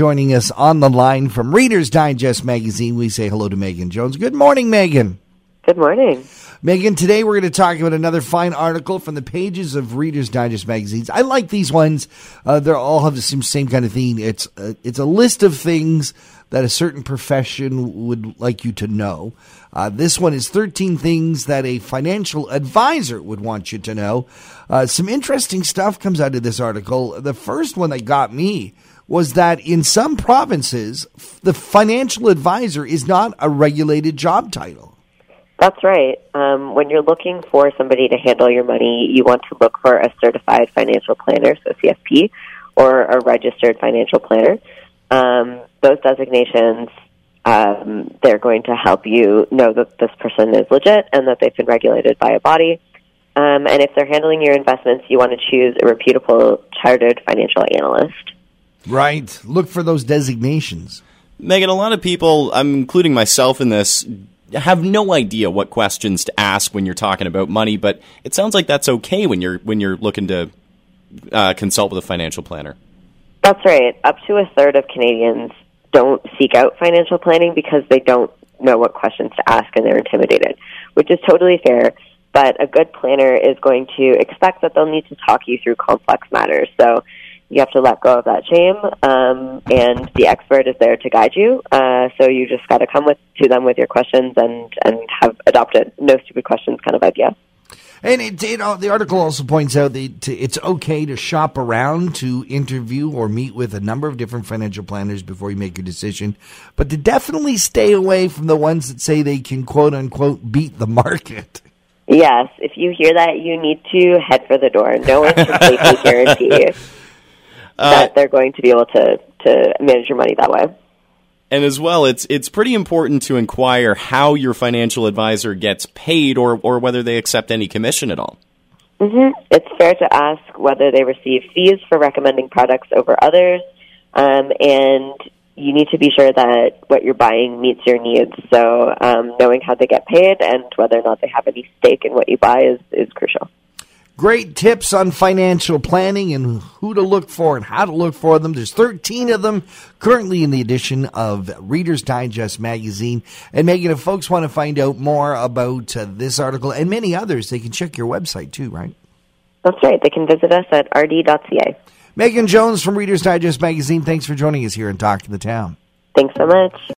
joining us on the line from Reader's Digest magazine. We say hello to Megan Jones. Good morning, Megan. Good morning. Megan, today we're going to talk about another fine article from the pages of Reader's Digest magazines. I like these ones. Uh, they all have the same, same kind of theme. It's uh, it's a list of things that a certain profession would like you to know. Uh, this one is 13 things that a financial advisor would want you to know. Uh, some interesting stuff comes out of this article. The first one that got me was that in some provinces, the financial advisor is not a regulated job title. That's right. Um, when you're looking for somebody to handle your money, you want to look for a certified financial planner, so CFP, or a registered financial planner. Um, those designations, um, they're going to help you know that this person is legit and that they've been regulated by a body. Um, and if they're handling your investments, you want to choose a reputable chartered financial analyst. Right. Look for those designations. Megan, a lot of people, I'm including myself in this, have no idea what questions to ask when you're talking about money, but it sounds like that's okay when you're when you're looking to uh, consult with a financial planner. That's right. Up to a third of Canadians don't seek out financial planning because they don't know what questions to ask and they're intimidated, which is totally fair. But a good planner is going to expect that they'll need to talk you through complex matters. So you have to let go of that shame, um, and the expert is there to guide you. Uh, so you just got to come with to them with your questions and and have adopted no stupid questions kind of idea. And it, it, the article also points out that it's okay to shop around to interview or meet with a number of different financial planners before you make your decision, but to definitely stay away from the ones that say they can quote unquote beat the market. Yes, if you hear that, you need to head for the door. No one can safely guarantee uh, that they're going to be able to to manage your money that way. And as well, it's it's pretty important to inquire how your financial advisor gets paid, or or whether they accept any commission at all. Mm-hmm. It's fair to ask whether they receive fees for recommending products over others, um, and you need to be sure that what you're buying meets your needs. So, um, knowing how they get paid and whether or not they have any stake in what you buy is is crucial. Great tips on financial planning and who to look for and how to look for them. There's 13 of them currently in the edition of Reader's Digest magazine. And Megan, if folks want to find out more about uh, this article and many others, they can check your website too, right? That's right. They can visit us at rd.ca. Megan Jones from Reader's Digest magazine, thanks for joining us here and Talk to the Town. Thanks so much.